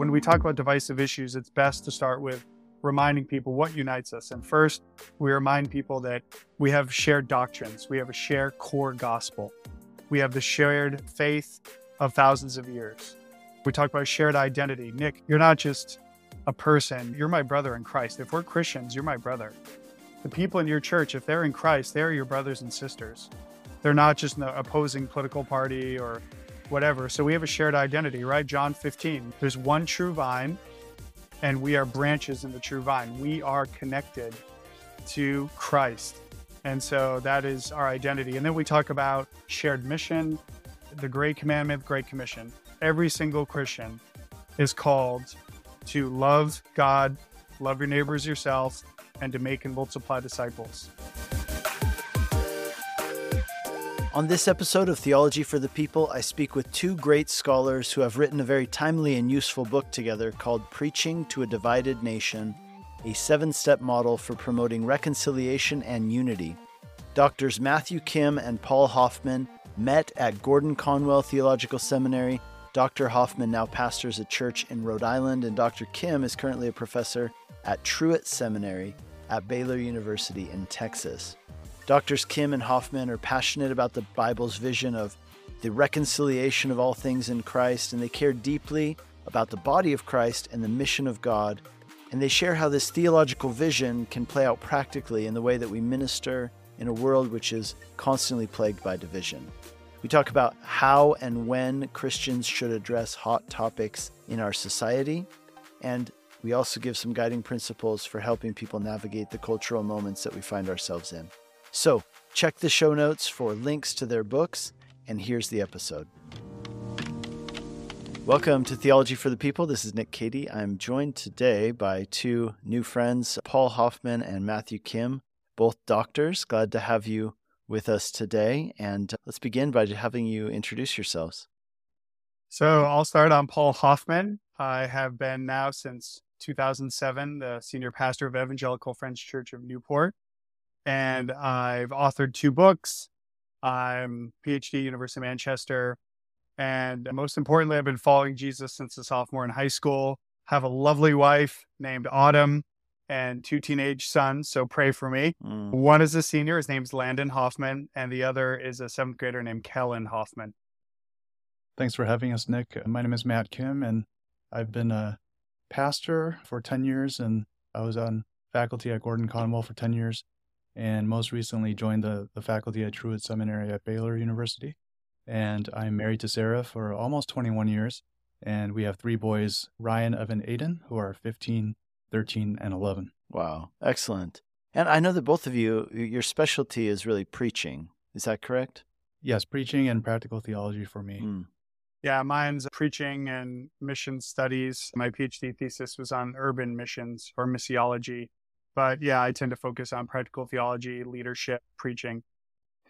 when we talk about divisive issues, it's best to start with reminding people what unites us. And first, we remind people that we have shared doctrines, we have a shared core gospel, we have the shared faith of thousands of years. We talk about shared identity. Nick, you're not just a person, you're my brother in Christ. If we're Christians, you're my brother. The people in your church, if they're in Christ, they're your brothers and sisters. They're not just an opposing political party or whatever. So we have a shared identity, right? John 15. There's one true vine, and we are branches in the true vine. We are connected to Christ. And so that is our identity. And then we talk about shared mission, the great commandment, great commission. Every single Christian is called to love God, love your neighbors yourself, and to make and multiply disciples. On this episode of Theology for the People, I speak with two great scholars who have written a very timely and useful book together called Preaching to a Divided Nation, a seven step model for promoting reconciliation and unity. Doctors Matthew Kim and Paul Hoffman met at Gordon Conwell Theological Seminary. Dr. Hoffman now pastors a church in Rhode Island, and Dr. Kim is currently a professor at Truett Seminary at Baylor University in Texas. Doctors Kim and Hoffman are passionate about the Bible's vision of the reconciliation of all things in Christ, and they care deeply about the body of Christ and the mission of God. And they share how this theological vision can play out practically in the way that we minister in a world which is constantly plagued by division. We talk about how and when Christians should address hot topics in our society, and we also give some guiding principles for helping people navigate the cultural moments that we find ourselves in. So, check the show notes for links to their books, and here's the episode. Welcome to Theology for the People. This is Nick Cady. I'm joined today by two new friends, Paul Hoffman and Matthew Kim, both doctors. Glad to have you with us today. And let's begin by having you introduce yourselves. So, I'll start on Paul Hoffman. I have been now since 2007 the senior pastor of Evangelical Friends Church of Newport and I've authored two books. I'm PhD University of Manchester, and most importantly, I've been following Jesus since a sophomore in high school. Have a lovely wife named Autumn and two teenage sons, so pray for me. Mm. One is a senior, his name's Landon Hoffman, and the other is a seventh grader named Kellen Hoffman. Thanks for having us, Nick. My name is Matt Kim, and I've been a pastor for 10 years, and I was on faculty at Gordon Conwell for 10 years and most recently joined the, the faculty at Truett Seminary at Baylor University. And I'm married to Sarah for almost 21 years. And we have three boys, Ryan, Evan, Aiden, who are 15, 13, and 11. Wow, excellent. And I know that both of you, your specialty is really preaching. Is that correct? Yes, preaching and practical theology for me. Mm. Yeah, mine's preaching and mission studies. My PhD thesis was on urban missions or missiology. But yeah, I tend to focus on practical theology, leadership, preaching.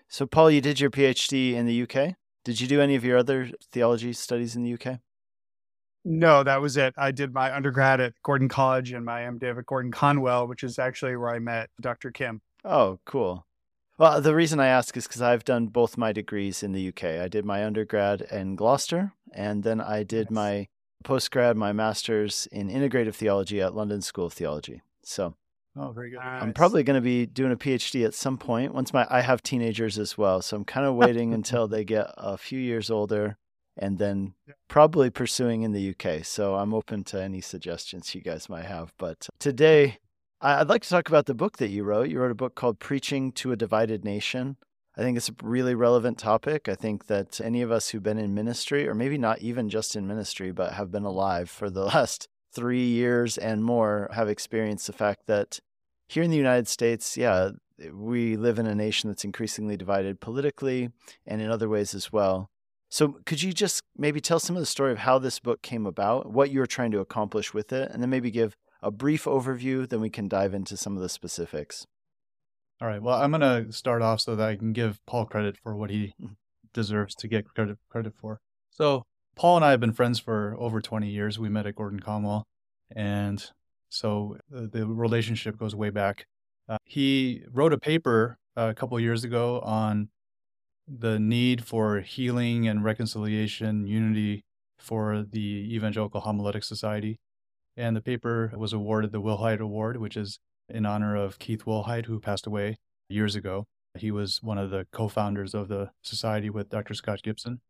So, Paul, you did your PhD in the UK. Did you do any of your other theology studies in the UK? No, that was it. I did my undergrad at Gordon College and my MDiv at Gordon Conwell, which is actually where I met Dr. Kim. Oh, cool. Well, the reason I ask is because I've done both my degrees in the UK. I did my undergrad in Gloucester, and then I did yes. my postgrad, my master's in integrative theology at London School of Theology. So Oh, very good. Nice. I'm probably going to be doing a PhD at some point. Once my I have teenagers as well, so I'm kind of waiting until they get a few years older, and then yeah. probably pursuing in the UK. So I'm open to any suggestions you guys might have. But today, I'd like to talk about the book that you wrote. You wrote a book called "Preaching to a Divided Nation." I think it's a really relevant topic. I think that any of us who've been in ministry, or maybe not even just in ministry, but have been alive for the last three years and more have experienced the fact that here in the United States, yeah, we live in a nation that's increasingly divided politically and in other ways as well. So, could you just maybe tell some of the story of how this book came about, what you were trying to accomplish with it, and then maybe give a brief overview? Then we can dive into some of the specifics. All right. Well, I'm going to start off so that I can give Paul credit for what he mm-hmm. deserves to get credit credit for. So, Paul and I have been friends for over 20 years. We met at Gordon Conwell, and so uh, the relationship goes way back. Uh, he wrote a paper uh, a couple years ago on the need for healing and reconciliation, unity for the Evangelical Homiletic Society. And the paper was awarded the Willhite Award, which is in honor of Keith Willhite, who passed away years ago. He was one of the co founders of the society with Dr. Scott Gibson.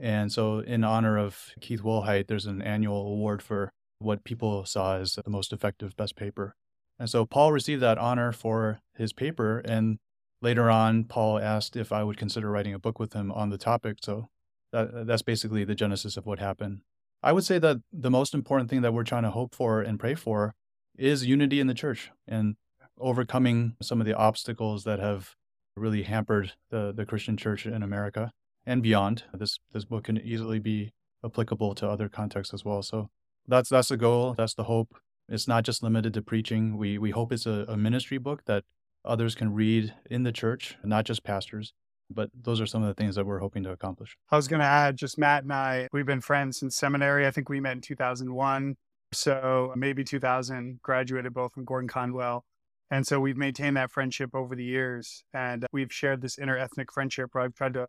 And so, in honor of Keith Willhite, there's an annual award for what people saw as the most effective best paper. And so, Paul received that honor for his paper. And later on, Paul asked if I would consider writing a book with him on the topic. So, that, uh, that's basically the genesis of what happened. I would say that the most important thing that we're trying to hope for and pray for is unity in the church and overcoming some of the obstacles that have really hampered the, the Christian church in America and beyond. This this book can easily be applicable to other contexts as well. So that's that's the goal. That's the hope. It's not just limited to preaching. We we hope it's a, a ministry book that others can read in the church, not just pastors. But those are some of the things that we're hoping to accomplish. I was going to add just Matt and I, we've been friends since seminary. I think we met in 2001. So maybe 2000, graduated both from Gordon Conwell. And so we've maintained that friendship over the years. And we've shared this interethnic friendship where I've tried to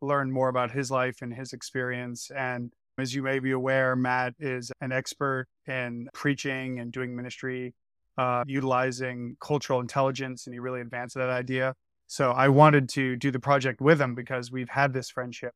learn more about his life and his experience. And as you may be aware, Matt is an expert in preaching and doing ministry, uh, utilizing cultural intelligence, and he really advanced that idea. So I wanted to do the project with him because we've had this friendship.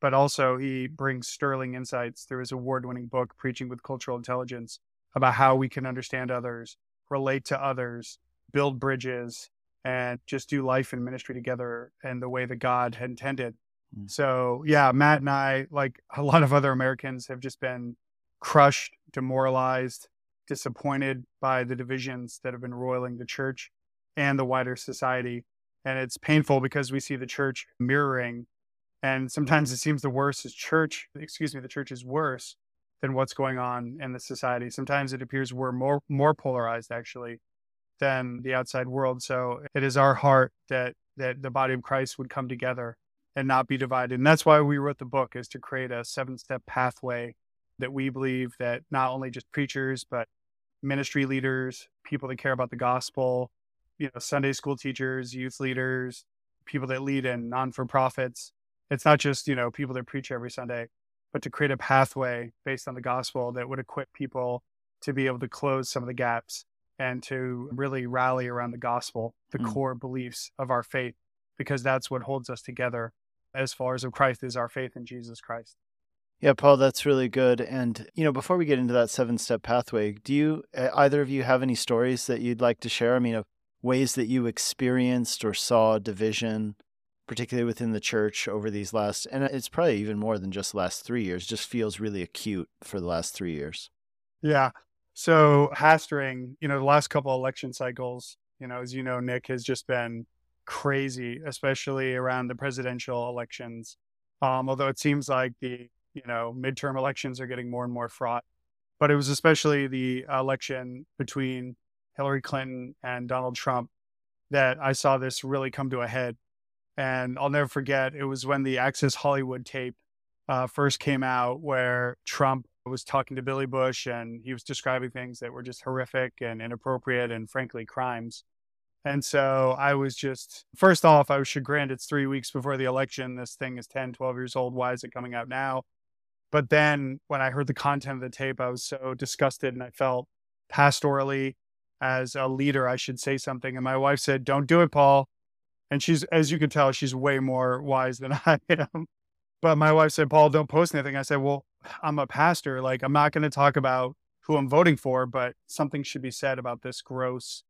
But also, he brings sterling insights through his award winning book, Preaching with Cultural Intelligence, about how we can understand others, relate to others, build bridges, and just do life and ministry together in the way that God intended. Mm. So, yeah, Matt and I, like a lot of other Americans, have just been crushed, demoralized, disappointed by the divisions that have been roiling the church and the wider society. And it's painful because we see the church mirroring. And sometimes it seems the worse is church, excuse me, the church is worse than what's going on in the society. Sometimes it appears we're more more polarized actually than the outside world. So it is our heart that that the body of Christ would come together and not be divided. And that's why we wrote the book is to create a seven-step pathway that we believe that not only just preachers but ministry leaders, people that care about the gospel, you know, Sunday school teachers, youth leaders, people that lead in non for profits. It's not just, you know, people that preach every Sunday, but to create a pathway based on the gospel that would equip people to be able to close some of the gaps and to really rally around the gospel, the mm. core beliefs of our faith, because that's what holds us together as far as of Christ is our faith in Jesus Christ. Yeah, Paul, that's really good. And, you know, before we get into that seven step pathway, do you, either of you have any stories that you'd like to share? I mean, of ways that you experienced or saw division, particularly within the church over these last, and it's probably even more than just the last three years, just feels really acute for the last three years. Yeah. So, pastoring, you know, the last couple election cycles, you know, as you know, Nick has just been crazy, especially around the presidential elections. Um, although it seems like the, you know, midterm elections are getting more and more fraught. But it was especially the election between Hillary Clinton and Donald Trump that I saw this really come to a head. And I'll never forget, it was when the Access Hollywood tape uh, first came out, where Trump was talking to Billy Bush and he was describing things that were just horrific and inappropriate and frankly crimes. And so I was just, first off, I was chagrined. It's three weeks before the election. This thing is 10, 12 years old. Why is it coming out now? But then when I heard the content of the tape, I was so disgusted and I felt pastorally as a leader, I should say something. And my wife said, Don't do it, Paul. And she's, as you can tell, she's way more wise than I am. But my wife said, Paul, don't post anything. I said, Well, I'm a pastor. Like, I'm not going to talk about who I'm voting for, but something should be said about this gross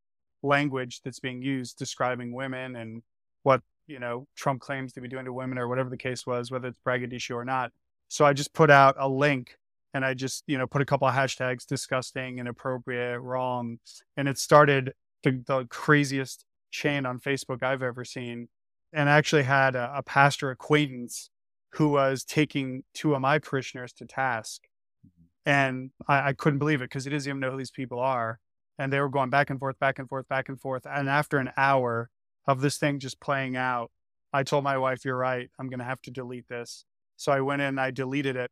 language that's being used describing women and what, you know, Trump claims to be doing to women or whatever the case was, whether it's braggadocio or not. So I just put out a link and I just, you know, put a couple of hashtags disgusting, inappropriate, wrong. And it started the, the craziest chain on Facebook I've ever seen. And I actually had a, a pastor acquaintance who was taking two of my parishioners to task. Mm-hmm. And I, I couldn't believe it because he doesn't even know who these people are. And they were going back and forth, back and forth, back and forth. And after an hour of this thing just playing out, I told my wife, You're right. I'm going to have to delete this. So I went in, and I deleted it.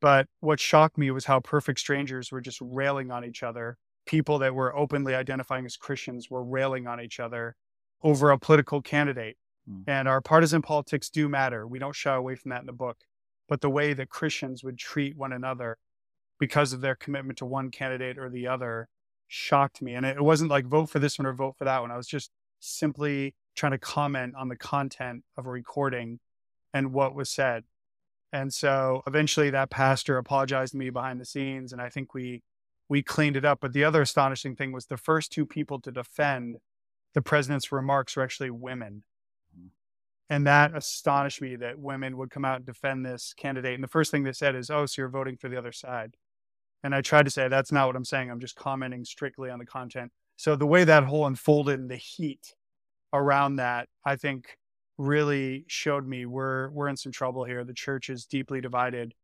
But what shocked me was how perfect strangers were just railing on each other. People that were openly identifying as Christians were railing on each other over a political candidate. Mm. And our partisan politics do matter. We don't shy away from that in the book. but the way that Christians would treat one another because of their commitment to one candidate or the other shocked me. And it wasn't like vote for this one or vote for that one. I was just simply trying to comment on the content of a recording and what was said. And so eventually that pastor apologized to me behind the scenes and I think we we cleaned it up. But the other astonishing thing was the first two people to defend the president's remarks were actually women. Mm. And that astonished me that women would come out and defend this candidate. And the first thing they said is, Oh, so you're voting for the other side. And I tried to say, That's not what I'm saying. I'm just commenting strictly on the content. So the way that whole unfolded and the heat around that, I think really showed me we're we're in some trouble here. The church is deeply divided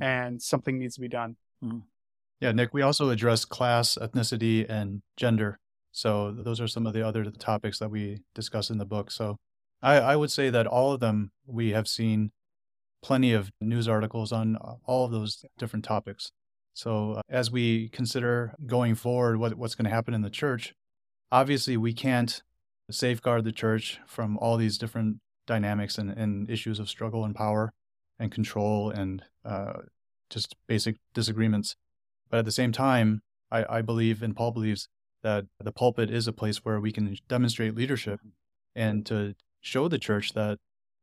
mm. and something needs to be done. Mm-hmm. Yeah, Nick, we also address class, ethnicity, and gender. So those are some of the other topics that we discuss in the book. So I, I would say that all of them we have seen plenty of news articles on uh, all of those different topics. So uh, as we consider going forward what, what's going to happen in the church, obviously we can't safeguard the church from all these different dynamics and, and issues of struggle and power and control and uh, just basic disagreements. But at the same time, I, I believe and Paul believes that the pulpit is a place where we can demonstrate leadership and to show the church that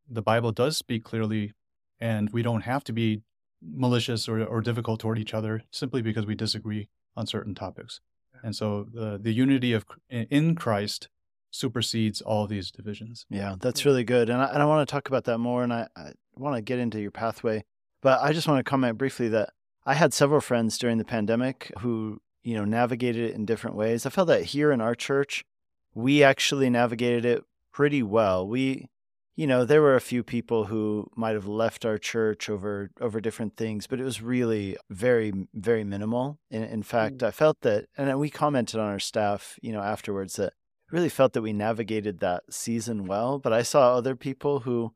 the Bible does speak clearly and we don't have to be malicious or, or difficult toward each other simply because we disagree on certain topics. And so the, the unity of in Christ supersedes all these divisions. Yeah, that's really good. And I, and I want to talk about that more and I, I want to get into your pathway. But I just want to comment briefly that I had several friends during the pandemic who, you know, navigated it in different ways. I felt that here in our church, we actually navigated it pretty well. We, you know, there were a few people who might have left our church over over different things, but it was really very very minimal. In, in fact, mm. I felt that, and we commented on our staff, you know, afterwards that really felt that we navigated that season well. But I saw other people who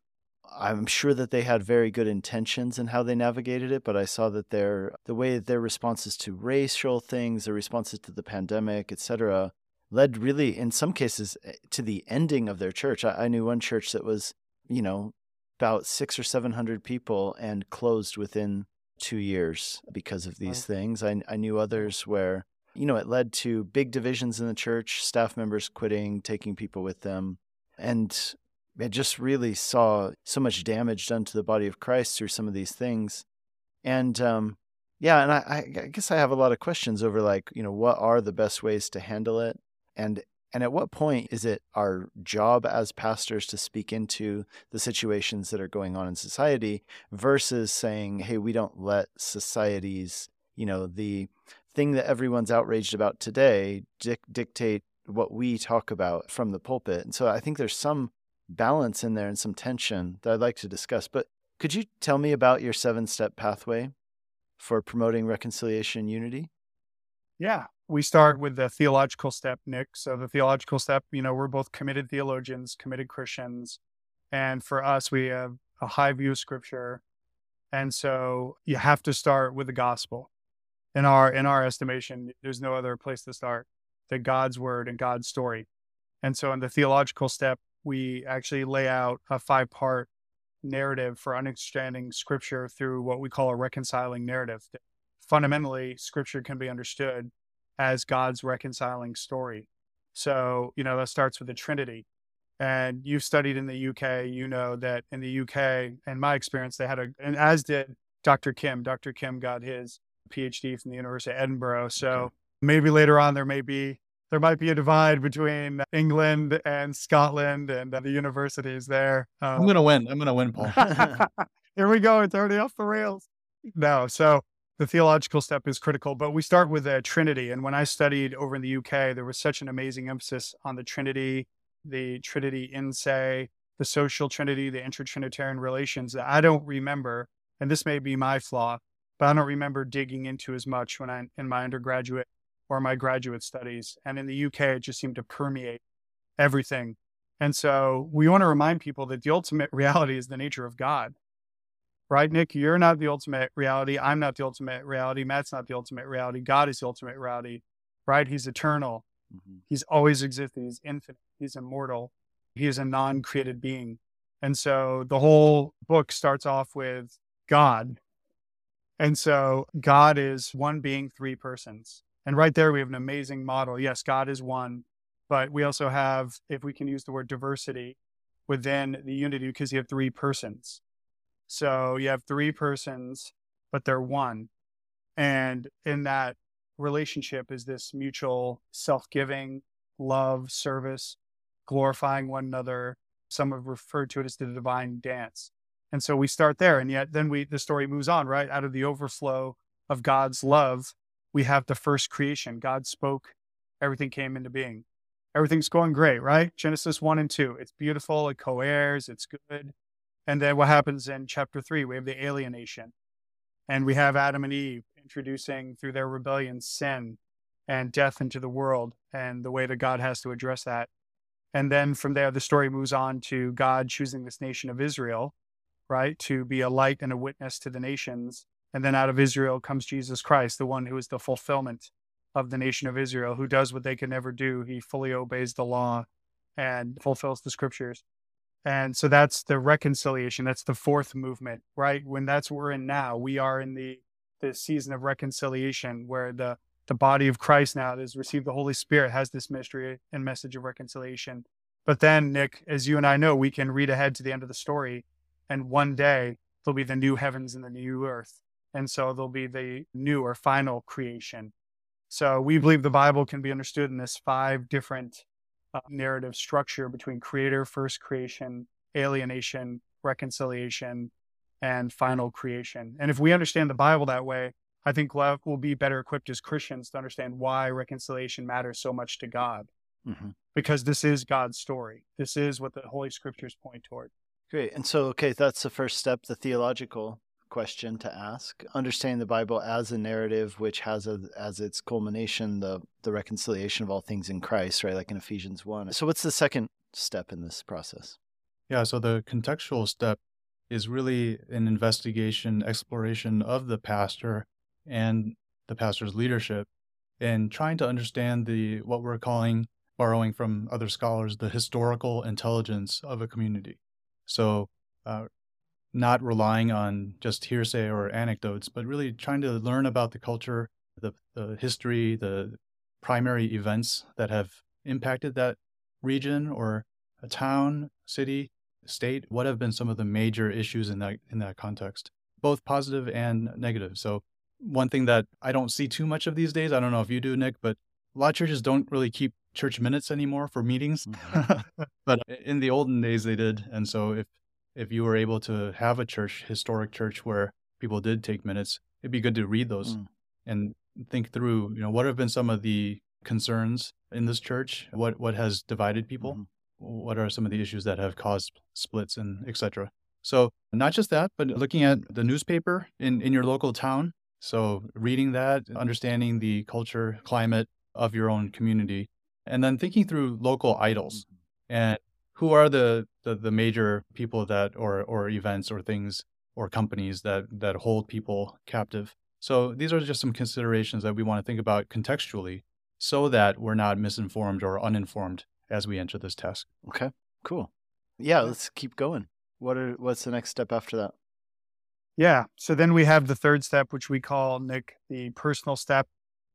I'm sure that they had very good intentions in how they navigated it, but I saw that their the way their responses to racial things, their responses to the pandemic, etc., led really in some cases eh, to the ending of their church. I, I knew one church that was, you know, about six or seven hundred people and closed within two years because of these things. I, I knew others where you know, it led to big divisions in the church, staff members quitting, taking people with them. And it just really saw so much damage done to the body of Christ through some of these things. And um, yeah, and I, I guess I have a lot of questions over like, you know, what are the best ways to handle it? And and at what point is it our job as pastors to speak into the situations that are going on in society versus saying, hey, we don't let society's, you know, the thing that everyone's outraged about today dic- dictate what we talk about from the pulpit. And so I think there's some balance in there and some tension that I'd like to discuss. But could you tell me about your seven step pathway for promoting reconciliation and unity? Yeah. We start with the theological step, Nick. So, the theological step, you know, we're both committed theologians, committed Christians. And for us, we have a high view of scripture. And so you have to start with the gospel in our in our estimation, there's no other place to start than God's word and God's story. And so in the theological step, we actually lay out a five part narrative for understanding scripture through what we call a reconciling narrative. Fundamentally, scripture can be understood as God's reconciling story. So, you know, that starts with the Trinity. And you've studied in the UK, you know that in the UK, in my experience, they had a, and as did Dr. Kim, Dr. Kim got his PhD from the University of Edinburgh. So okay. maybe later on there may be there might be a divide between England and Scotland and the universities there. Um, I'm gonna win. I'm gonna win, Paul. Here we go. It's already off the rails. No, so the theological step is critical, but we start with the Trinity. And when I studied over in the UK, there was such an amazing emphasis on the Trinity, the Trinity in se, the social Trinity, the inter-Trinitarian relations that I don't remember. And this may be my flaw, but I don't remember digging into as much when I in my undergraduate or my graduate studies. And in the UK, it just seemed to permeate everything. And so we want to remind people that the ultimate reality is the nature of God. Right, Nick? You're not the ultimate reality. I'm not the ultimate reality. Matt's not the ultimate reality. God is the ultimate reality. Right? He's eternal. Mm-hmm. He's always existed. He's infinite. He's immortal. He is a non created being. And so the whole book starts off with God. And so God is one being, three persons. And right there, we have an amazing model. Yes, God is one, but we also have, if we can use the word diversity within the unity, because you have three persons. So you have three persons, but they're one. And in that relationship is this mutual self giving, love, service, glorifying one another. Some have referred to it as the divine dance. And so we start there. And yet then we the story moves on, right? Out of the overflow of God's love, we have the first creation. God spoke, everything came into being. Everything's going great, right? Genesis 1 and 2. It's beautiful, it coheres, it's good. And then what happens in chapter 3? We have the alienation. And we have Adam and Eve introducing through their rebellion sin and death into the world and the way that God has to address that. And then from there, the story moves on to God choosing this nation of Israel, right, to be a light and a witness to the nations. And then out of Israel comes Jesus Christ, the one who is the fulfillment of the nation of Israel, who does what they can never do. He fully obeys the law and fulfills the scriptures. And so that's the reconciliation. That's the fourth movement, right? When that's we're in now, we are in the the season of reconciliation where the the body of Christ now that has received the Holy Spirit has this mystery and message of reconciliation. But then, Nick, as you and I know, we can read ahead to the end of the story, and one day there'll be the new heavens and the new earth. And so there'll be the new or final creation. So we believe the Bible can be understood in this five different uh, narrative structure between creator, first creation, alienation, reconciliation, and final creation. And if we understand the Bible that way, I think we'll, be better equipped as Christians to understand why reconciliation matters so much to God. Mm-hmm. Because this is God's story. This is what the Holy Scriptures point toward. Great. And so, okay, that's the first step, the theological question to ask. Understanding the Bible as a narrative which has a, as its culmination the, the reconciliation of all things in Christ, right? Like in Ephesians 1. So, what's the second step in this process? Yeah, so the contextual step is really an investigation, exploration of the pastor and the pastor's leadership and trying to understand the what we're calling borrowing from other scholars the historical intelligence of a community so uh, not relying on just hearsay or anecdotes but really trying to learn about the culture the, the history the primary events that have impacted that region or a town city state what have been some of the major issues in that in that context both positive and negative so one thing that I don't see too much of these days. I don't know if you do, Nick, but a lot of churches don't really keep church minutes anymore for meetings. Mm-hmm. but in the olden days, they did. And so if if you were able to have a church, historic church, where people did take minutes, it'd be good to read those mm. and think through. You know, what have been some of the concerns in this church? What what has divided people? Mm-hmm. What are some of the issues that have caused splits and etc. So not just that, but looking at the newspaper in, in your local town, so, reading that, understanding the culture, climate of your own community, and then thinking through local idols mm-hmm. and who are the, the, the major people that or or events or things or companies that that hold people captive. So these are just some considerations that we want to think about contextually so that we're not misinformed or uninformed as we enter this task. Okay. Cool. Yeah, let's keep going. What are what's the next step after that? Yeah. So then we have the third step, which we call, Nick, the personal step.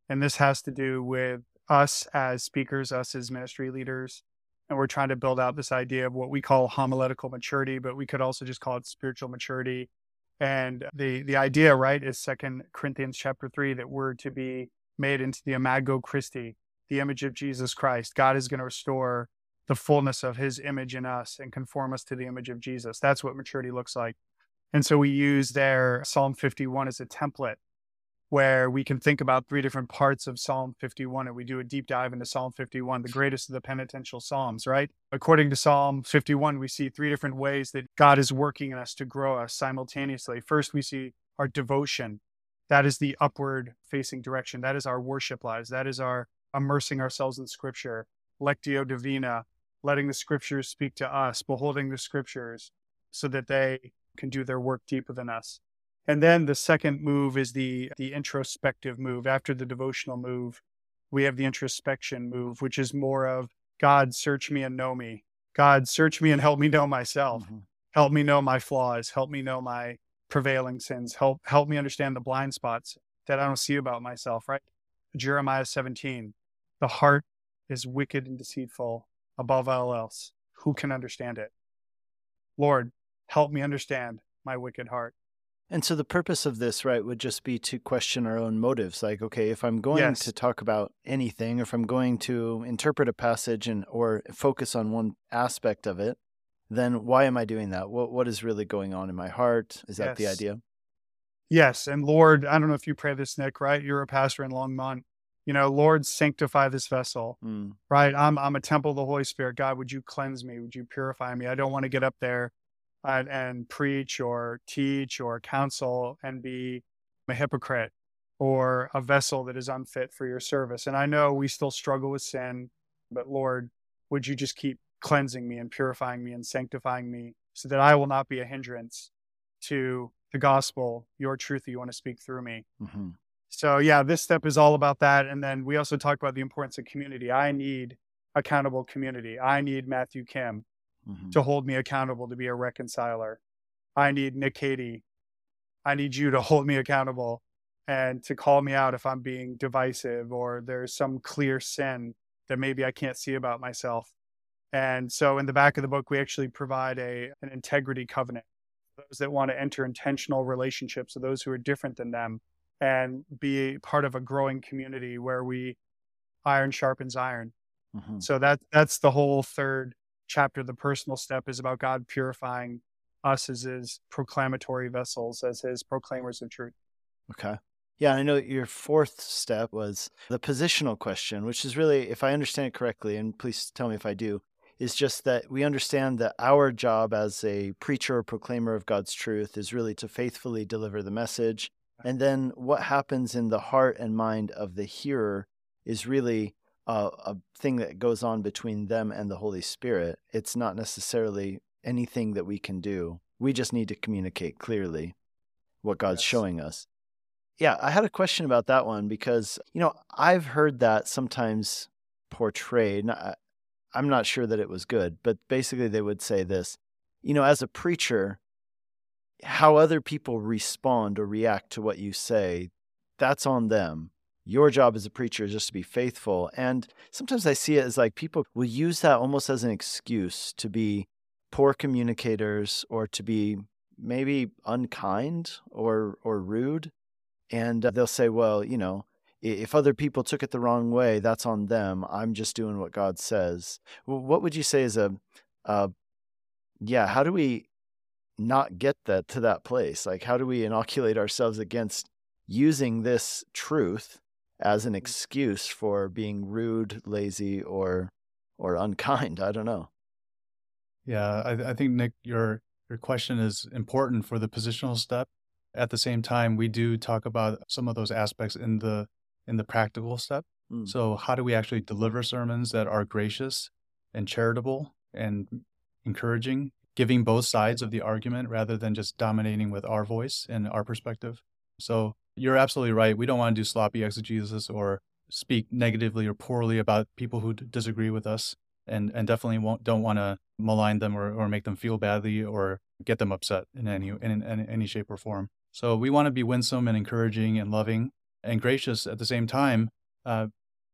And this has to do with us as speakers, us as ministry leaders. And we're trying to build out this idea of what we call homiletical maturity, but we could also just call it spiritual maturity. And the the idea, right, is Second Corinthians chapter three that we're to be made into the imago Christi, the image of Jesus Christ. God is going to restore the fullness of his image in us and conform us to the image of Jesus. That's what maturity looks like. And so we use there Psalm 51 as a template where we can think about three different parts of Psalm 51 and we do a deep dive into Psalm 51, the greatest of the penitential Psalms, right? According to Psalm 51, we see three different ways that God is working in us to grow us simultaneously. First, we see our devotion. That is the upward facing direction. That is our worship lives. That is our immersing ourselves in scripture. Lectio divina, letting the scriptures speak to us, beholding the scriptures so that they can do their work deeper than us. And then the second move is the the introspective move. After the devotional move, we have the introspection move, which is more of God, search me and know me. God, search me and help me know myself. Mm-hmm. Help me know my flaws. Help me know my prevailing sins. Help help me understand the blind spots that I don't see about myself, right? Jeremiah 17. The heart is wicked and deceitful above all else. Who can understand it? Lord, help me understand my wicked heart. And so the purpose of this, right, would just be to question our own motives. Like, okay, if I'm going Yes. to talk about anything, if I'm going to interpret a passage and or focus on one aspect of it, then why am I doing that? What what is really going on in my heart? Is that the idea? Yes. And Lord, I don't know if you pray this, Nick, right? You're a pastor in Longmont. You know, Lord, sanctify this vessel, Mm, right? I'm, I'm a temple of the Holy Spirit. God, would you cleanse me? Would you purify me? I don't want to get up there and, and preach or teach or counsel and be a hypocrite or a vessel that is unfit for your service. And I know we still struggle with sin, but Lord, would you just keep cleansing me and purifying me and sanctifying me so that I will not be a hindrance to the gospel, your truth that you want to speak through me. hmm So yeah, this step is all about that. And then we also talk about the importance of community. I need accountable community. I need Matthew Kim hmm to hold me accountable to be a reconciler. I need Nick Cady. I need you to hold me accountable and to call me out if I'm being divisive or there's some clear sin that maybe I can't see about myself. And so in the back of the book, we actually provide a an integrity covenant. Those that want to enter intentional relationships with those who are different than them and be part of a growing community where we iron sharpens iron. hmm So that that's the whole third chapter. The personal step is about God purifying us as his proclamatory vessels, as his proclaimers of truth. Okay. Yeah, I know your fourth step was the positional question, which is really, if I understand it correctly, and please tell me if I do, is just that we understand that our job as a preacher or proclaimer of God's truth is really to faithfully deliver the message. And then what happens in the heart and mind of the hearer is really a, a thing that goes on between them and the Holy Spirit. It's not necessarily anything that we can do. We just need to communicate clearly what God's Yes. showing us. Yeah, I had a question about that one because, you know, I've heard that sometimes portrayed. I'm not sure that it was good, but basically they would say this you know, as a preacher, how other people respond or react to what you say, that's on them. Your job as a preacher is just to be faithful. And sometimes I see it as like people will use that almost as an excuse to be poor communicators or to be maybe unkind or or rude and they'll say well you know if other people took it the wrong way that's on them i'm just doing what god says Wh- what would you say is a uh yeah how do we not get that to that place like how do we inoculate ourselves against using this truth as an excuse for being rude lazy or or unkind i don't know Yeah, I, I think Nick, your your question is important for the positional step. At the same time, we do talk about some of those aspects in the in the practical step. Mm. So, how do we actually deliver sermons that are gracious and charitable and encouraging, giving both sides of the argument rather than just dominating with our voice and our perspective? So, you're absolutely right. We don't want to do sloppy exegesis or speak negatively or poorly about people who d- disagree with us and and definitely won't don't want to malign them or, or make them feel badly or get them upset in any in, in any shape or form. So we want to be winsome and encouraging and loving and gracious at the same time. Uh,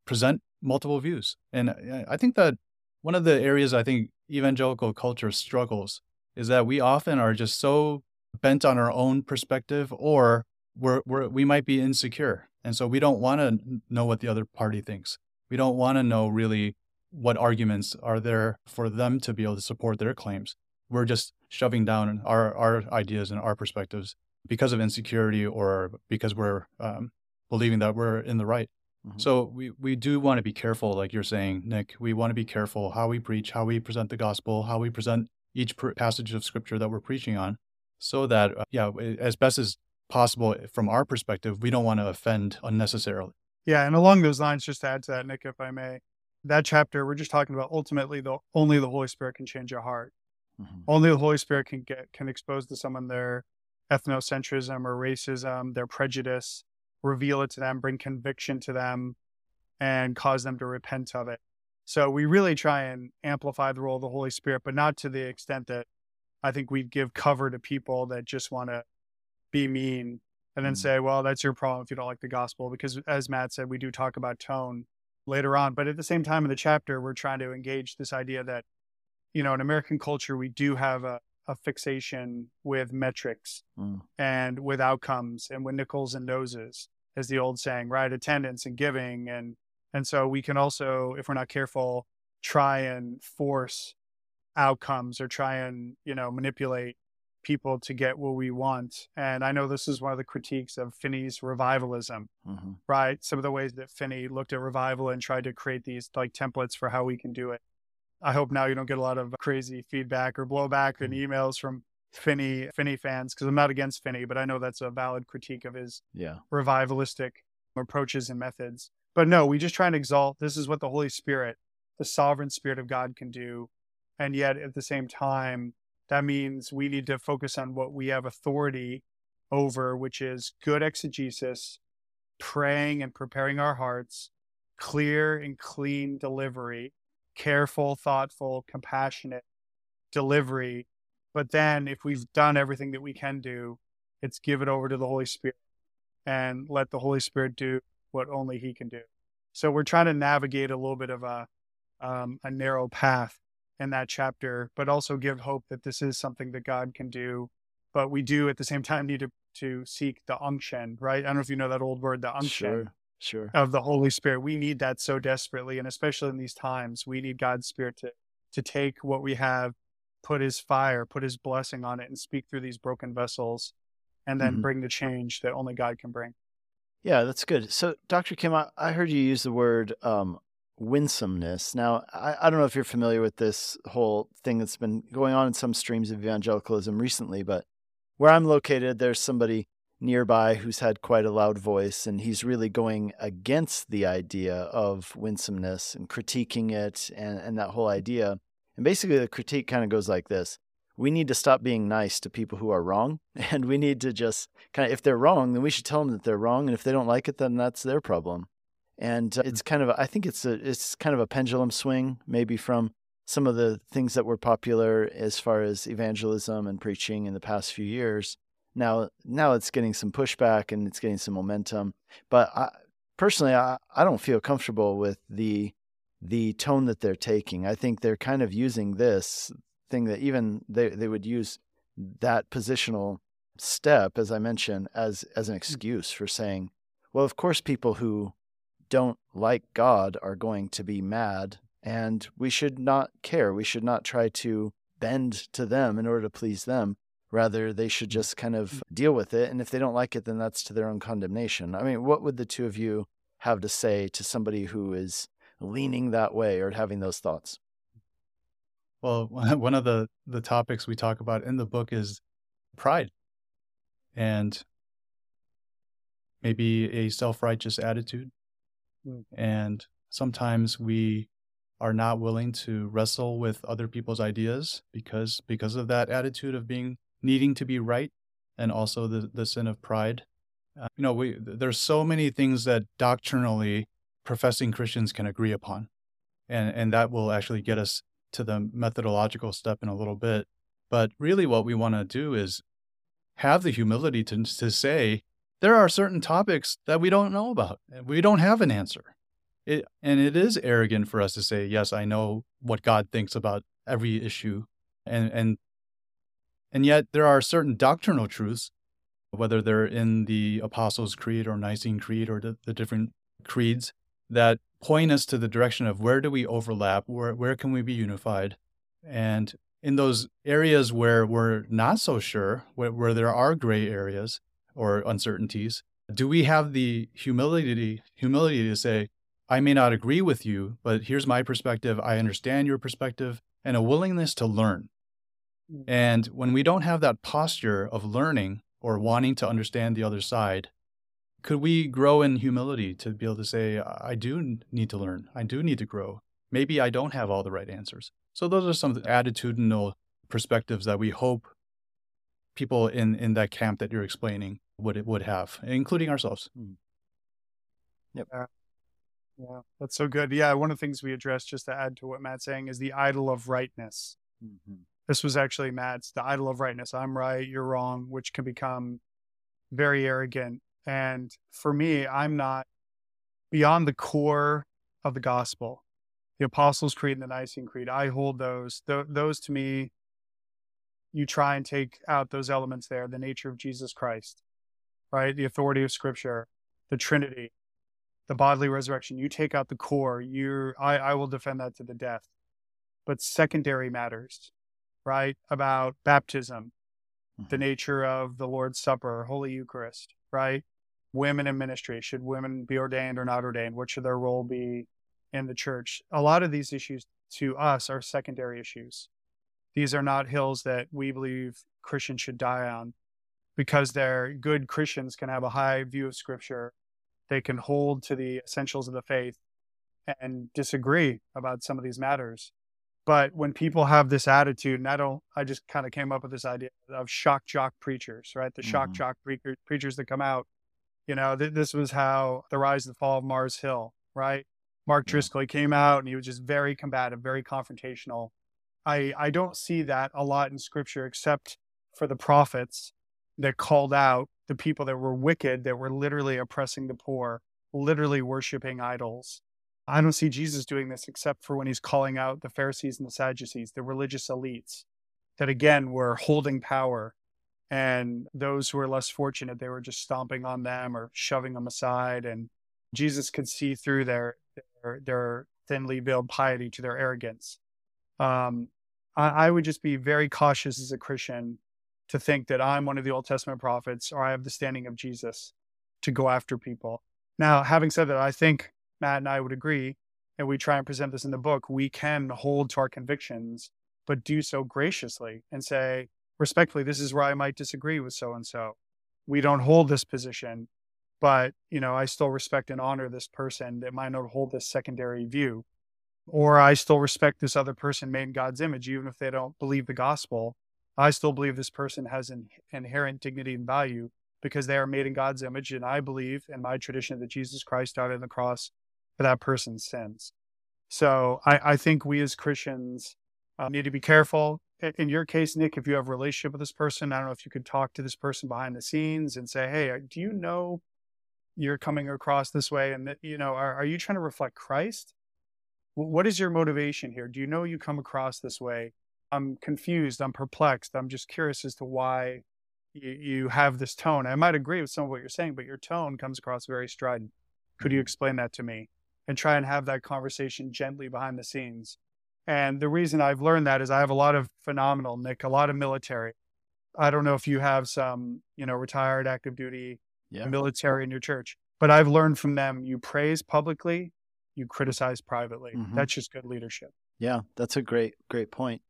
present multiple views, and I think that one of the areas I think evangelical culture struggles is that we often are just so bent on our own perspective, or we're, we're we might be insecure, and so we don't want to know what the other party thinks. We don't want to know really what arguments are there for them to be able to support their claims. We're just shoving down our, our ideas and our perspectives because of insecurity or because we're um, believing that we're in the right. Mhm. So we, we do want to be careful, like you're saying, Nick. We want to be careful how we preach, how we present the gospel, how we present each pr- passage of scripture that we're preaching on, so that, uh, yeah, as best as possible from our perspective, we don't want to offend unnecessarily. Yeah, and along those lines, just to add to that, Nick, if I may, that chapter we're just talking about ultimately the only the Holy Spirit can change your heart. Mhm. Only the Holy Spirit can get can expose to someone their ethnocentrism or racism, their prejudice, reveal it to them, bring conviction to them, and cause them to repent of it. So we really try and amplify the role of the Holy Spirit, but not to the extent that I think we give cover to people that just want to be mean and then Mm. say, well, that's your problem if you don't like the gospel. Because as Matt said, we do talk about tone later on. But at the same time in the chapter, we're trying to engage this idea that, you know, in American culture, we do have a, a fixation with metrics Mm. and with outcomes and with nickels and noses, as the old saying, right? Attendance and giving. And and so we can also, if we're not careful, try and force outcomes or try and, you know, manipulate people to get what we want. And I know this is one of the critiques of Finney's revivalism, hmm right? Some of the ways that Finney looked at revival and tried to create these like templates for how we can do it. I hope now you don't get a lot of crazy feedback or blowback and emails from Finney Finney fans because I'm not against Finney, but I know that's a valid critique of his Yeah. revivalistic approaches and methods. But no, we just try and exalt this is what the Holy Spirit, the sovereign Spirit of God can do. And yet at the same time, that means we need to focus on what we have authority over, which is good exegesis, praying and preparing our hearts, clear and clean delivery, careful, thoughtful, compassionate delivery. But then if we've done everything that we can do, it's give it over to the Holy Spirit and let the Holy Spirit do what only He can do. So we're trying to navigate a little bit of a um, a narrow path in that chapter, but also give hope that this is something that God can do. But we do at the same time need to to seek the unction, right? I don't know if you know that old word, the unction Sure. Sure. of the Holy Spirit. We need that so desperately, and especially in these times, we need God's Spirit to to take what we have, put His fire, put His blessing on it, and speak through these broken vessels, and then Mhm. bring the change that only God can bring. Yeah, that's good. So, Dr. Kim, I, I heard you use the word um, winsomeness. Now, I, I don't know if you're familiar with this whole thing that's been going on in some streams of evangelicalism recently, but where I'm located, there's somebody nearby who's had quite a loud voice, and he's really going against the idea of winsomeness and critiquing it and, and that whole idea. And basically, the critique kind of goes like this we need to stop being nice to people who are wrong and we need to just kind of if they're wrong then we should tell them that they're wrong and if they don't like it then that's their problem and uh, it's kind of a, i think it's a it's kind of a pendulum swing maybe from some of the things that were popular as far as evangelism and preaching in the past few years. Now now it's getting some pushback and it's getting some momentum but I, personally I, I don't feel comfortable with the the tone that they're taking. I think they're kind of using this thing that even they, they would use that positional step, as I mentioned, as as an excuse for saying, well, of course, people who don't like God are going to be mad, and we should not care. We should not try to bend to them in order to please them. Rather, they should just kind of mm. deal with it. And if they don't like it, then that's to their own condemnation. I mean, what would the two of you have to say to somebody who is leaning that way or having those thoughts? Well, one of the the topics we talk about in the book is pride and maybe a self-righteous attitude. Mm. And sometimes we are not willing to wrestle with other people's ideas because because of that attitude of being needing to be right and also the the sin of pride. Uh, you know, we there's so many things that doctrinally professing Christians can agree upon. And and that will actually get us to the methodological step in a little bit. But really, what we want to do is have the humility to, to say there are certain topics that we don't know about. We don't have an answer. It, and it is arrogant for us to say, yes, I know what God thinks about every issue. And, and, and yet there are certain doctrinal truths, whether they're in the Apostles' Creed or Nicene Creed or the, the different creeds, that point us to the direction of where do we overlap, where where can we be unified, and in those areas where we're not so sure, where, where there are gray areas or uncertainties, do we have the humility humility to say, I may not agree with you, but here's my perspective. I understand your perspective, and a willingness to learn. Mm. And when we don't have that posture of learning or wanting to understand the other side, could we grow in humility to be able to say, I do need to learn, I do need to grow. Maybe I don't have all the right answers. So those are some attitudinal perspectives that we hope people in, in that camp that you're explaining would it would have, including ourselves. Yep. Yeah, that's so good. Yeah, one of the things we addressed, just to add to what Matt's saying, is the idol of rightness. Mm-hmm. This was actually Matt's, the idol of rightness. I'm right, you're wrong, which can become very arrogant. And for me, I'm not beyond the core of the gospel, the Apostles' Creed and the Nicene Creed. I hold those. Th- those to me, you try and take out those elements there the nature of Jesus Christ, right? The authority of Scripture, the Trinity, the bodily resurrection. You take out the core. You, I, I will defend that to the death. But secondary matters, right? About baptism, the Mhm. nature of the Lord's Supper, Holy Eucharist, right? Women in ministry. Should women be ordained or not ordained? What should their role be in the church? A lot of these issues to us are secondary issues. These are not hills that we believe Christians should die on because they're good Christians can have a high view of scripture. They can hold to the essentials of the faith and disagree about some of these matters. But when people have this attitude, and I don't, I just kind of came up with this idea of shock jock preachers, right? The shock Mhm. jock preacher, preachers that come out. You know, th- this was how the rise and the fall of Mars Hill, right? Mark. Driscoll, he came out and he was just very combative, very confrontational. I, I don't see that a lot in scripture except for the prophets that called out the people that were wicked, that were literally oppressing the poor, literally worshiping idols. I don't see Jesus doing this except for when he's calling out the Pharisees and the Sadducees, the religious elites that again were holding power. And those who were less fortunate, they were just stomping on them or shoving them aside. And Jesus could see through their their, their thinly veiled piety to their arrogance. Um, I, I would just be very cautious as a Christian to think that I'm one of the Old Testament prophets or I have the standing of Jesus to go after people. Now, having said that, I think Matt and I would agree, and we try and present this in the book, we can hold to our convictions, but do so graciously and say, respectfully, this is where I might disagree with so and so. We don't hold this position, but you know, I still respect and honor this person that might not hold this secondary view. Or I still respect this other person made in God's image, even if they don't believe the gospel. I still believe this person has an inherent dignity and value because they are made in God's image. And I believe in my tradition that Jesus Christ died on the cross for that person's sins. So I, I think we as Christians uh, need to be careful. In, your case, Nick, if you have a relationship with this person, I don't know if you could talk to this person behind the scenes and say, hey, do you know you're coming across this way? And that, you know, are, are you trying to reflect Christ? What is your motivation here? Do you know you come across this way? I'm confused. I'm perplexed. I'm just curious as to why you, you have this tone. I might agree with some of what you're saying, but your tone comes across very strident. Could you mm-hmm. explain that to me? And try and have that conversation gently behind the scenes. And the reason I've learned that is I have a lot of phenomenal, Nick, a lot of military. I don't know if you have some, you know, retired active duty Yeah. military in your church, but I've learned from them you praise publicly, you criticize privately. Mhm. That's just good leadership. Yeah, that's a great, great point.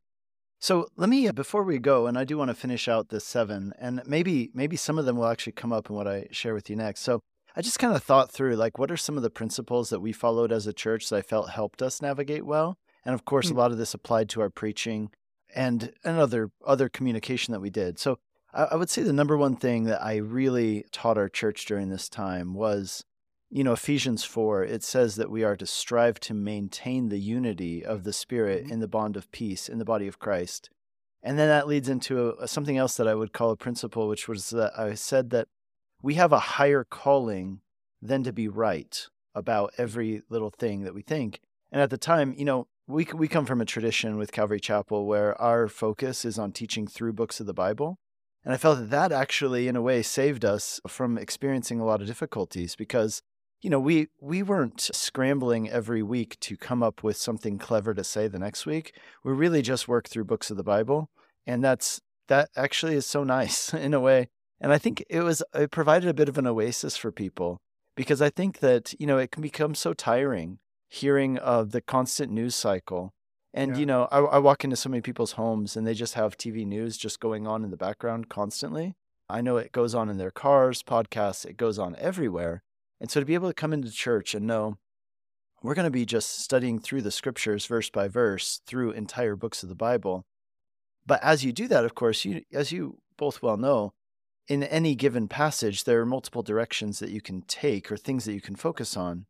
So let me, before we go, and I do want to finish out the seven, and maybe, maybe some of them will actually come up in what I share with you next. So I just kind of thought through, like, what are some of the principles that we followed as a church that I felt helped us navigate well? And of course, Mm. a lot of this applied to our preaching and and other other communication that we did. So I, I would say the number one thing that I really taught our church during this time was you know, Ephesians 4, it says that we are to strive to maintain the unity of the Spirit Mhm. in the bond of peace in the body of Christ. And then that leads into a, something else that I would call a principle, which was that I said that we have a higher calling than to be right about every little thing that we think. And at the time, you know, we, we come from a tradition with Calvary Chapel where our focus is on teaching through books of the Bible. And I felt that that actually, in a way, saved us from experiencing a lot of difficulties because you know we we weren't scrambling every week to come up with something clever to say the next week. We really just worked through books of the bible and that's that actually is so nice in a way. And i think it was it provided a bit of an oasis for people because i think that you know it can become so tiring hearing of the constant news cycle. And Yeah. you know I, I walk into so many people's homes and they just have tv news just going on in the background constantly. I know it goes on in their cars podcasts it goes on everywhere and so to be able to come into church and know we're going to be just studying through the scriptures verse by verse through entire books of the Bible. But as you do that, of course, you as you both well know, in any given passage there are multiple directions that you can take or things that you can focus on.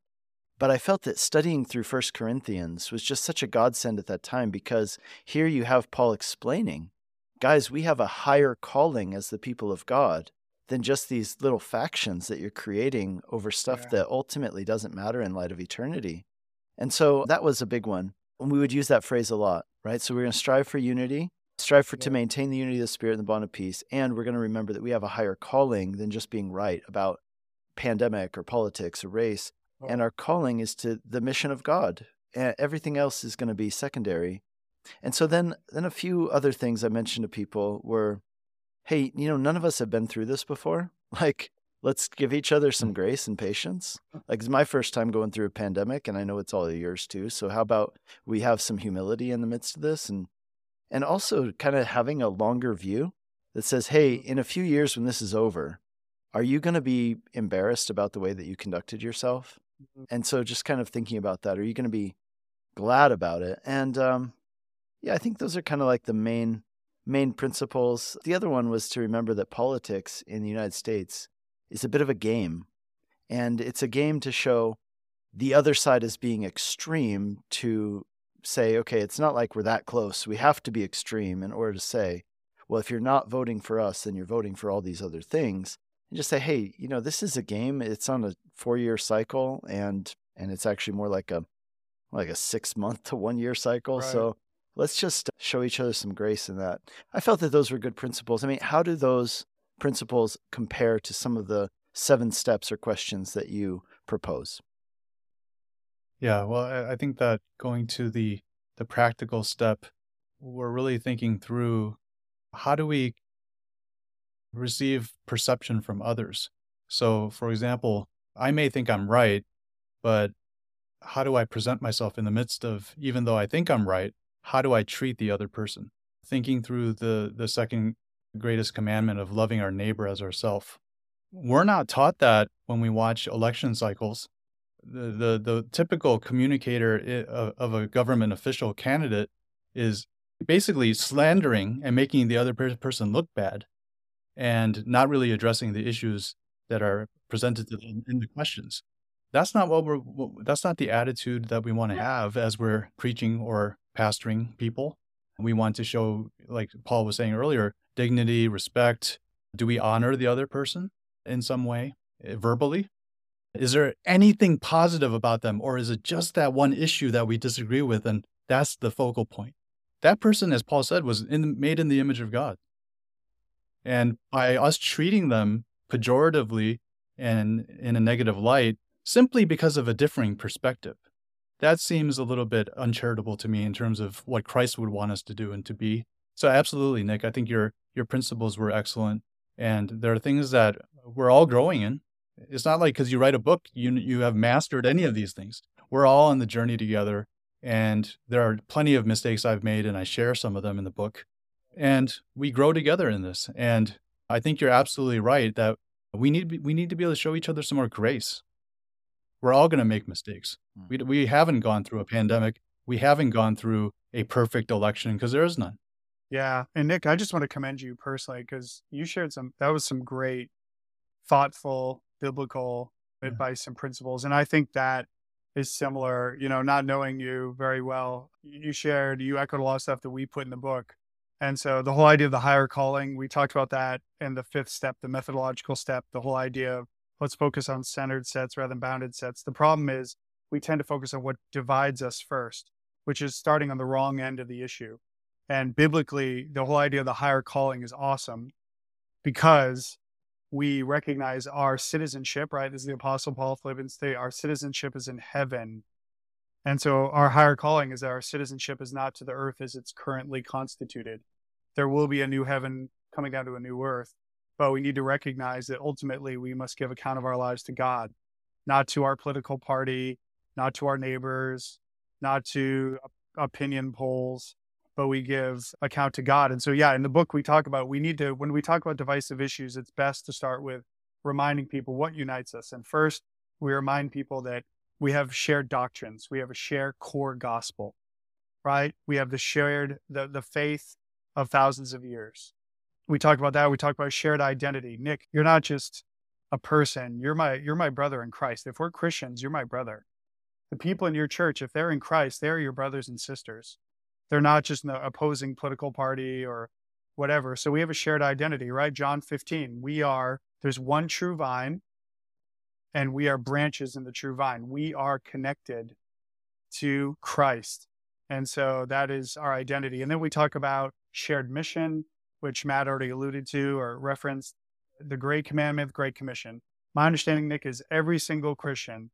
But I felt that studying through 1 Corinthians was just such a godsend at that time because here you have Paul explaining, guys, we have a higher calling as the people of God than just these little factions that you're creating over stuff Yeah. that ultimately doesn't matter in light of eternity. And so that was a big one. And we would use that phrase a lot, right? So we're going to strive for unity, strive for to maintain the unity of the spirit and the bond of peace, and we're going to remember that we have a higher calling than just being right about pandemic or politics or race. And our calling is to the mission of God. And everything else is going to be secondary. And so then then a few other things I mentioned to people were hey, you know, none of us have been through this before. Like let's give each other some grace and patience. Like it's my first time going through a pandemic and I know it's all yours too. So how about we have some humility in the midst of this and and also kind of having a longer view that says, "Hey, in a few years when this is over, are you going to be embarrassed about the way that you conducted yourself?" Mhm. And so just kind of thinking about that, are you going to be glad about it? And um, yeah, I think those are kind of like the main main principles. The other one was to remember that politics in the United States is a bit of a game, and it's a game to show the other side as being extreme to say, okay, it's not like we're that close. We have to be extreme in order to say, well, if you're not voting for us, then you're voting for all these other things. And just say, hey, you know, this is a game. It's on a four-year cycle, and and it's actually more like a like a six-month to one-year cycle. Right. So let's just show each other some grace in that. I felt that those were good principles. I mean, how do those principles compare to some of the seven steps or questions that you propose? Yeah, well, I, think that going to the the practical step, we're really thinking through how do we receive perception from others. So, for example, I may think I'm right, but how do I present myself in the midst of even though I think I'm right, how do I treat the other person? Thinking through the the second greatest commandment of loving our neighbor as ourself. We're not taught that when we watch election cycles the the the typical communicator of, a government official candidate is basically slandering and making the other person look bad and not really addressing the issues that are presented in the questions that's not what we're that's not the attitude that we want to have as we're preaching or pastoring people. We want to show like paul was saying earlier dignity respect. Do we honor the other person in some way eh, verbally? Is there anything positive about them, or is it just that one issue that we disagree with, and that's the focal point? That person, as Paul said, was in, made in the image of God, and by us treating them pejoratively and in a negative light, simply because of a differing perspective, that seems a little bit uncharitable to me in terms of what Christ would want us to do and to be. So, absolutely, Nick, I think your your principles were excellent, and there are things that we're all growing in it's not like because you write a book, you you have mastered any of these things. We're all on the journey together, and there are plenty of mistakes I've made, and I share some of them in the book, and we grow together in this. And I think you're absolutely right that we need we need to be able to show each other some more grace. We're all going to make mistakes. Mm. We we haven't gone through a pandemic. We haven't gone through a perfect election because there is none. Yeah. And Nick, I just want to commend you personally because you shared some, that was some great, thoughtful, biblical Yeah. advice and principles. And I think that is similar, you know, not knowing you very well. You shared, you echoed a lot of stuff that we put in the book. And so the whole idea of the higher calling, we talked about that in the fifth step, the methodological step, the whole idea of let's focus on centered sets rather than bounded sets. The problem is we tend to focus on what divides us first, which is starting on the wrong end of the issue. And biblically, the whole idea of the higher calling is awesome because we recognize our citizenship, right? Is the Apostle Paul, Philippians 3. Our citizenship is in heaven. And so our higher calling is that our citizenship is not to the earth as it's currently constituted. There will be a new heaven coming down to a new earth, but we need to recognize that ultimately we must give account of our lives to God, not to our political party, not to our neighbors, not to opinion polls, but we give account to God. And so, yeah, in the book, we talk about we need to, when we talk about divisive issues, it's best to start with reminding people what unites us. And first, we remind people that we have shared doctrines, we have a shared core gospel, right? We have the shared, the, the faith of thousands of years. We talked about that. We talked about shared identity. Nick, you're not just a person. You're my you're my brother in Christ. If we're Christians, you're my brother. The people in your church, if they're in Christ, they're your brothers and sisters. They're not just an opposing political party or whatever. So we have a shared identity, right? John 15. We are there's one true vine, and we are branches in the true vine. We are connected to Christ. And so that is our identity. And then we talk about shared mission, which Matt already alluded to or referenced the Great Commandment, the Great Commission. My understanding, Nick, is every single Christian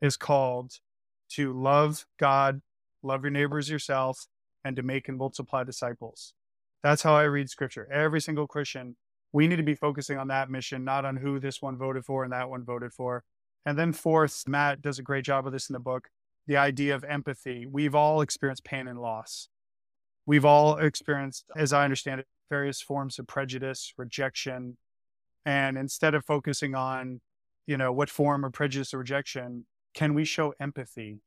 is called to love God, love your neighbors yourself, and to make and multiply disciples. That's how I read scripture. Every single Christian, we need to be focusing on that mission, not on who this one voted for and that one voted for. And then, fourth, Matt does a great job of this in the book the idea of empathy. We've all experienced pain and loss. We've all experienced, as I understand it, various forms of prejudice, rejection. And instead of focusing on, you know, what form of prejudice or rejection, can we show empathy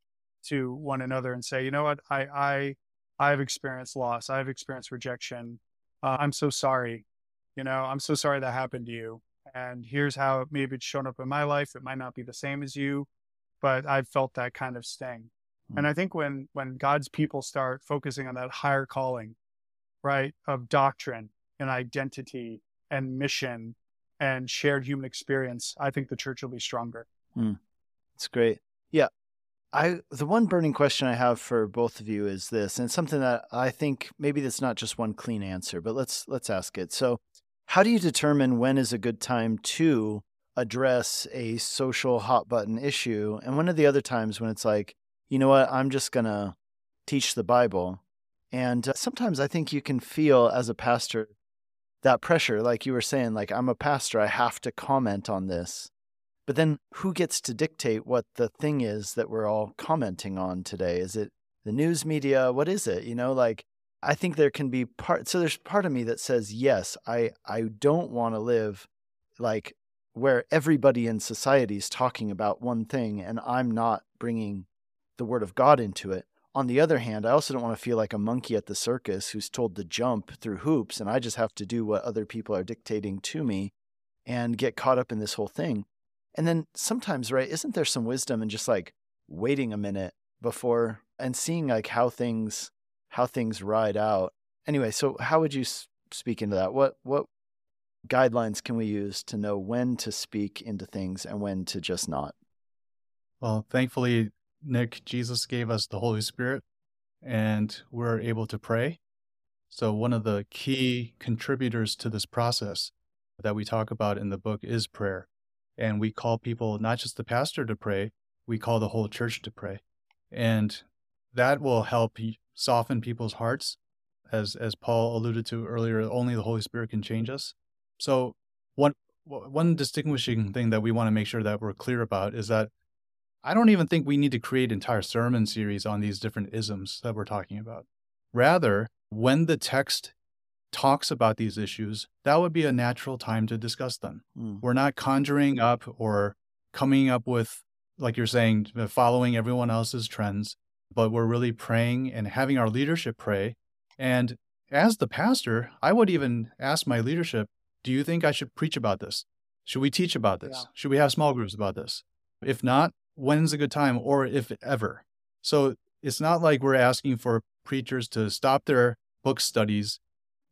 to one another and say, you know what, I, I, I've experienced loss. I've experienced rejection. Uh, I'm so sorry. You know, I'm so sorry that happened to you. And here's how maybe it's shown up in my life. It might not be the same as you, but I've felt that kind of sting. Mm-hmm. And I think when when God's people start focusing on that higher calling, right, of doctrine and identity and mission and shared human experience, I think the church will be stronger. Mm. That's great. Yeah. I the one burning question I have for both of you is this, and something that I think maybe that's not just one clean answer, but let's let's ask it. So, how do you determine when is a good time to address a social hot button issue, and when are the other times when it's like, you know what, I'm just gonna teach the Bible, and uh, sometimes I think you can feel as a pastor that pressure, like you were saying, like I'm a pastor, I have to comment on this. But then who gets to dictate what the thing is that we're all commenting on today? Is it the news media? What is it? You know, like I think there can be part so there's part of me that says, yes, I I don't want to live like where everybody in society is talking about one thing and I'm not bringing the word of God into it. On the other hand, I also don't want to feel like a monkey at the circus who's told to jump through hoops and I just have to do what other people are dictating to me and get caught up in this whole thing. And then sometimes, right, isn't there some wisdom in just like waiting a minute before and seeing like how things how things ride out? Anyway, so how would you speak into that? What what guidelines can we use to know when to speak into things and when to just not? Well, thankfully, Nick, Jesus gave us the Holy Spirit and we're able to pray. So, one of the key contributors to this process that we talk about in the book is prayer and we call people not just the pastor to pray we call the whole church to pray. And that will help soften people's hearts as as paul alluded to earlier only the holy spirit can change us. So one one distinguishing thing that we want to make sure that we're clear about is that i don't even think we need to create entire sermon series on these different isms that we're talking about. Rather when the text talks about these issues, that would be a natural time to discuss them. Mm. We're not conjuring up or coming up with, like you're saying, following everyone else's trends, but we're really praying and having our leadership pray. And as the pastor, I would even ask my leadership, do you think I should preach about this? Should we teach about this? Yeah. Should we have small groups about this? If not, when's a good time or if ever? So it's not like we're asking for preachers to stop their book studies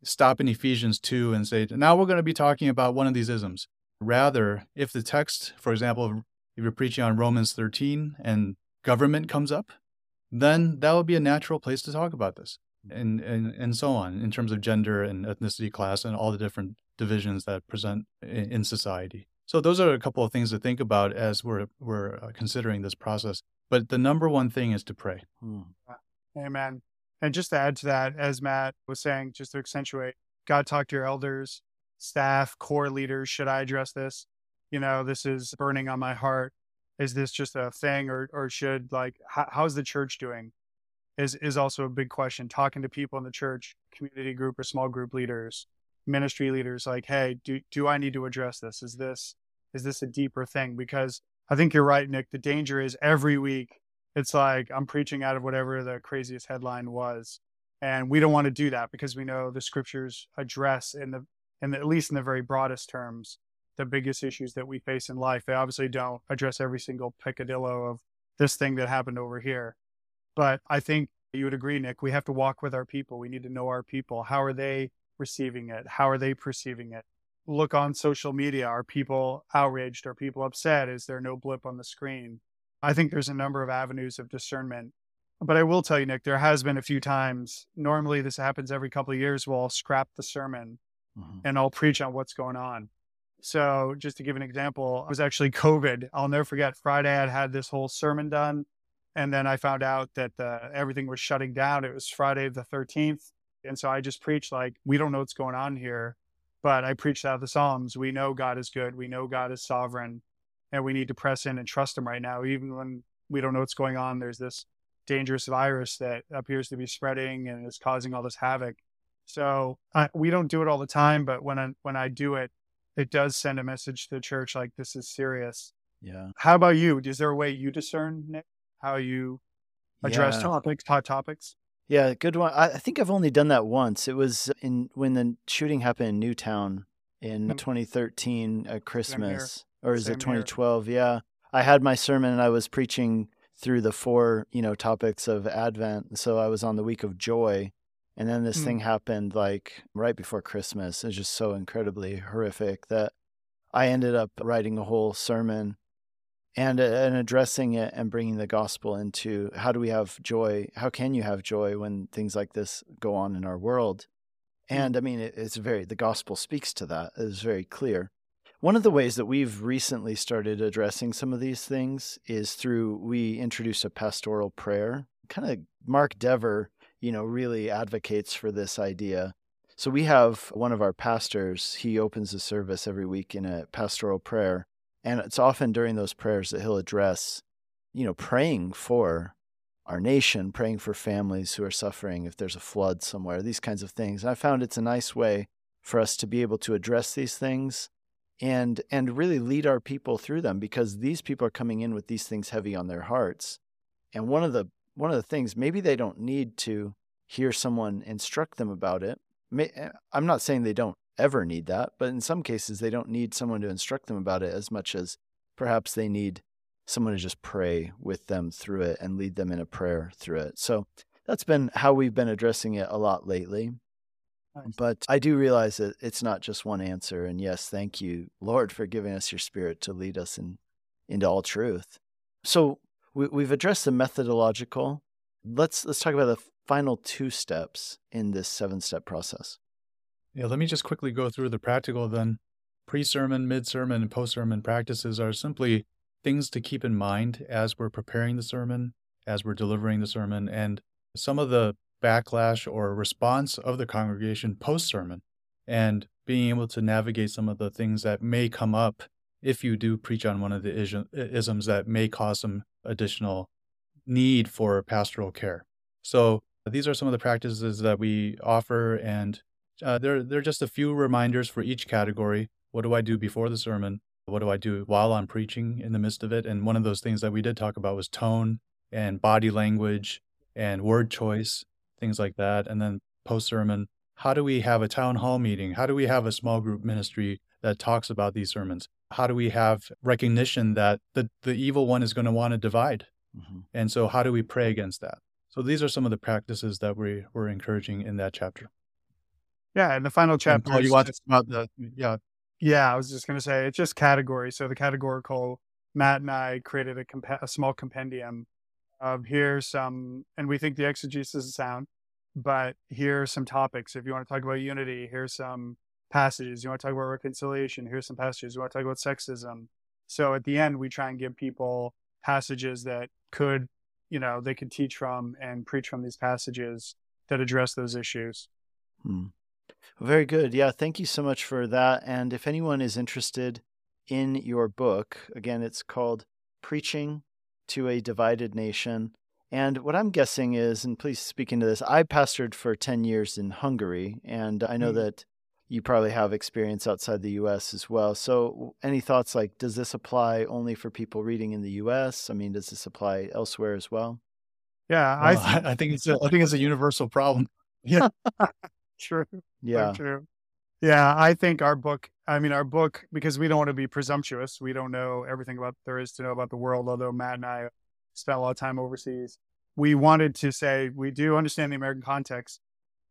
stop in Ephesians 2 and say, now we're going to be talking about one of these isms. Rather, if the text, for example, if you're preaching on Romans 13 and government comes up, then that would be a natural place to talk about this and, and, and so on in terms of gender and ethnicity, class, and all the different divisions that present in, in society. So those are a couple of things to think about as we're, we're uh, considering this process. But the number one thing is to pray. Hmm. Amen. And just to add to that, as Matt was saying, just to accentuate, God talk to your elders, staff, core leaders. Should I address this? You know, this is burning on my heart. Is this just a thing, or or should like how, how's the church doing? Is is also a big question. Talking to people in the church, community group or small group leaders, ministry leaders, like, hey, do do I need to address this? Is this is this a deeper thing? Because I think you're right, Nick. The danger is every week it's like I'm preaching out of whatever the craziest headline was. And we don't want to do that because we know the scriptures address in the in the, at least in the very broadest terms the biggest issues that we face in life. They obviously don't address every single picadillo of this thing that happened over here. But I think you would agree, Nick, we have to walk with our people. We need to know our people. How are they receiving it? How are they perceiving it? look on social media. Are people outraged? Are people upset? Is there no blip on the screen? I think there's a number of avenues of discernment. But I will tell you, Nick, there has been a few times. Normally, this happens every couple of years. Where I'll scrap the sermon mm-hmm. and I'll preach on what's going on. So, just to give an example, it was actually COVID. I'll never forget Friday, I'd had this whole sermon done. And then I found out that uh, everything was shutting down. It was Friday the 13th. And so I just preached like, we don't know what's going on here, but I preached out the Psalms. We know God is good. We know God is sovereign and we need to press in and trust them right now. Even when we don't know what's going on, there's this dangerous virus that appears to be spreading and is causing all this havoc. So I, we don't do it all the time, but when I, when I do it, it does send a message to the church like this is serious. Yeah. How about you? Is there a way you discern, Nick? How you address yeah. topics, hot topics? Yeah, good one. I, I think I've only done that once. It was in when the shooting happened in Newtown in mm-hmm. 2013 at Christmas, or is Same it 2012? Here. Yeah, I had my sermon and I was preaching through the four you know topics of Advent. So I was on the week of joy, and then this mm-hmm. thing happened like right before Christmas. It's just so incredibly horrific that I ended up writing a whole sermon and uh, and addressing it and bringing the gospel into how do we have joy how can you have joy when things like this go on in our world hmm. and i mean it, it's very the gospel speaks to that it's very clear one of the ways that we've recently started addressing some of these things is through we introduce a pastoral prayer kind of mark dever you know really advocates for this idea so we have one of our pastors he opens the service every week in a pastoral prayer and it's often during those prayers that he'll address, you know, praying for our nation, praying for families who are suffering if there's a flood somewhere, these kinds of things. And I found it's a nice way for us to be able to address these things and and really lead our people through them because these people are coming in with these things heavy on their hearts. And one of the one of the things maybe they don't need to hear someone instruct them about it. Eh, I'm not saying they don't ever need that, but in some cases, they don't need someone to instruct them about it as much as perhaps they need someone to just pray with them through it and lead them in a prayer through it. So that's been how we've been addressing it a lot lately. Nice. But I do realize that it's not just one answer. And yes, thank you, Lord, for giving us your spirit to lead us in, into all truth. So we, we've addressed the methodological. Let's let's talk about the final two steps in this seven step process. Yeah, let me just quickly go through the practical then. Pre sermon, mid sermon, and post sermon practices are simply things to keep in mind as we're preparing the sermon, as we're delivering the sermon, and some of the backlash or response of the congregation post sermon, and being able to navigate some of the things that may come up if you do preach on one of the isms that may cause some additional need for pastoral care. So, these are some of the practices that we offer, and uh, there are just a few reminders for each category. What do I do before the sermon? What do I do while I'm preaching in the midst of it? And one of those things that we did talk about was tone and body language and word choice, things like that. And then post sermon, how do we have a town hall meeting? How do we have a small group ministry that talks about these sermons? How do we have recognition that the, the evil one is going to want to divide? Mm-hmm. And so, how do we pray against that? So, these are some of the practices that we were encouraging in that chapter. Yeah, and the final chapter. Paul, you want to about the yeah. Yeah, I was just going to say it's just category. So the categorical, Matt and I created a, comp- a small compendium of here's some, and we think the exegesis is sound, but here are some topics. If you want to talk about unity, here's some passages. You want to talk about reconciliation, here's some passages. You want to talk about sexism. So at the end, we try and give people passages that could, you know, they could teach from and preach from these passages that address those issues. Hmm. Very good. Yeah, thank you so much for that. And if anyone is interested in your book, again, it's called Preaching to a Divided Nation. And what I'm guessing is, and please speak into this, I pastored for 10 years in Hungary, and I know mm. that you probably have experience outside the US as well. So, any thoughts like, does this apply only for people reading in the US? I mean, does this apply elsewhere as well? Yeah, well, I, th- I think it's a, I think it's a universal problem. Yeah. true. Yeah. So true. Yeah. I think our book, I mean, our book, because we don't want to be presumptuous, we don't know everything about there is to know about the world, although Matt and I spent a lot of time overseas. We wanted to say we do understand the American context,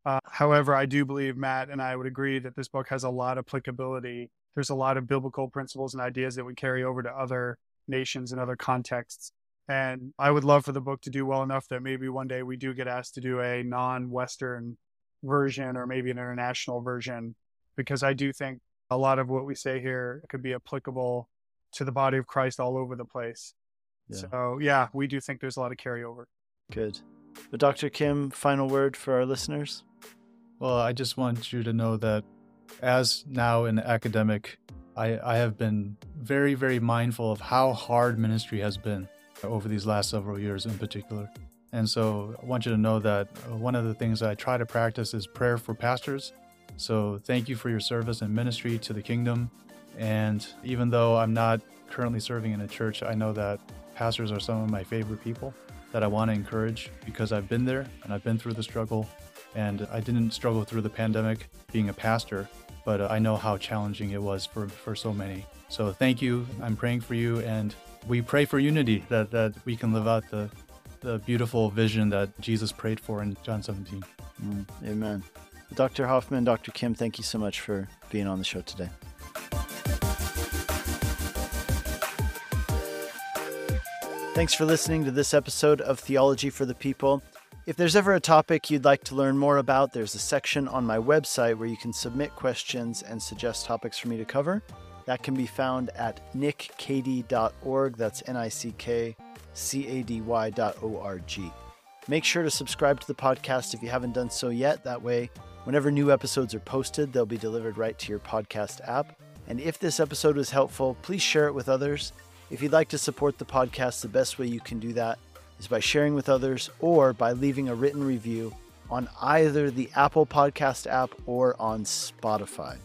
Uh, however, I do believe Matt and I would agree that this book has a lot of applicability. There's a lot of biblical principles and ideas that we carry over to other nations and other contexts. And I would love for the book to do well enough that maybe one day we do get asked to do a non Western version or maybe an international version, because I do think a lot of what we say here could be applicable to the body of Christ all over the place. Yeah. So, yeah, we do think there's a lot of carryover. Good. But Dr. Kim, final word for our listeners? Well, I just want you to know that as now an academic, I, I have been very, very mindful of how hard ministry has been over these last several years in particular. And so I want you to know that uh, one of the things I try to practice is prayer for pastors. So thank you for your service and ministry to the kingdom. And even though I'm not currently serving in a church, I know that pastors are some of my favorite people that I want to encourage because I've been there and I've been through the struggle. And I didn't struggle through the pandemic being a pastor, but I know how challenging it was for, for so many. So thank you. I'm praying for you. And we pray for unity that, that we can live out the, the beautiful vision that Jesus prayed for in John 17. Mm, amen. Dr. Hoffman, Dr. Kim, thank you so much for being on the show today. Thanks for listening to this episode of Theology for the People. If there's ever a topic you'd like to learn more about, there's a section on my website where you can submit questions and suggest topics for me to cover. That can be found at nickcady.org. That's N I C K C A D Y.org. Make sure to subscribe to the podcast if you haven't done so yet. That way, whenever new episodes are posted, they'll be delivered right to your podcast app. And if this episode was helpful, please share it with others. If you'd like to support the podcast, the best way you can do that is by sharing with others or by leaving a written review on either the Apple Podcast app or on Spotify.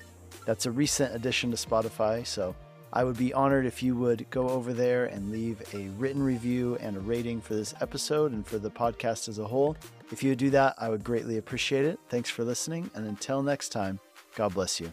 That's a recent addition to Spotify, so I would be honored if you would go over there and leave a written review and a rating for this episode and for the podcast as a whole. If you would do that, I would greatly appreciate it. Thanks for listening, and until next time, God bless you.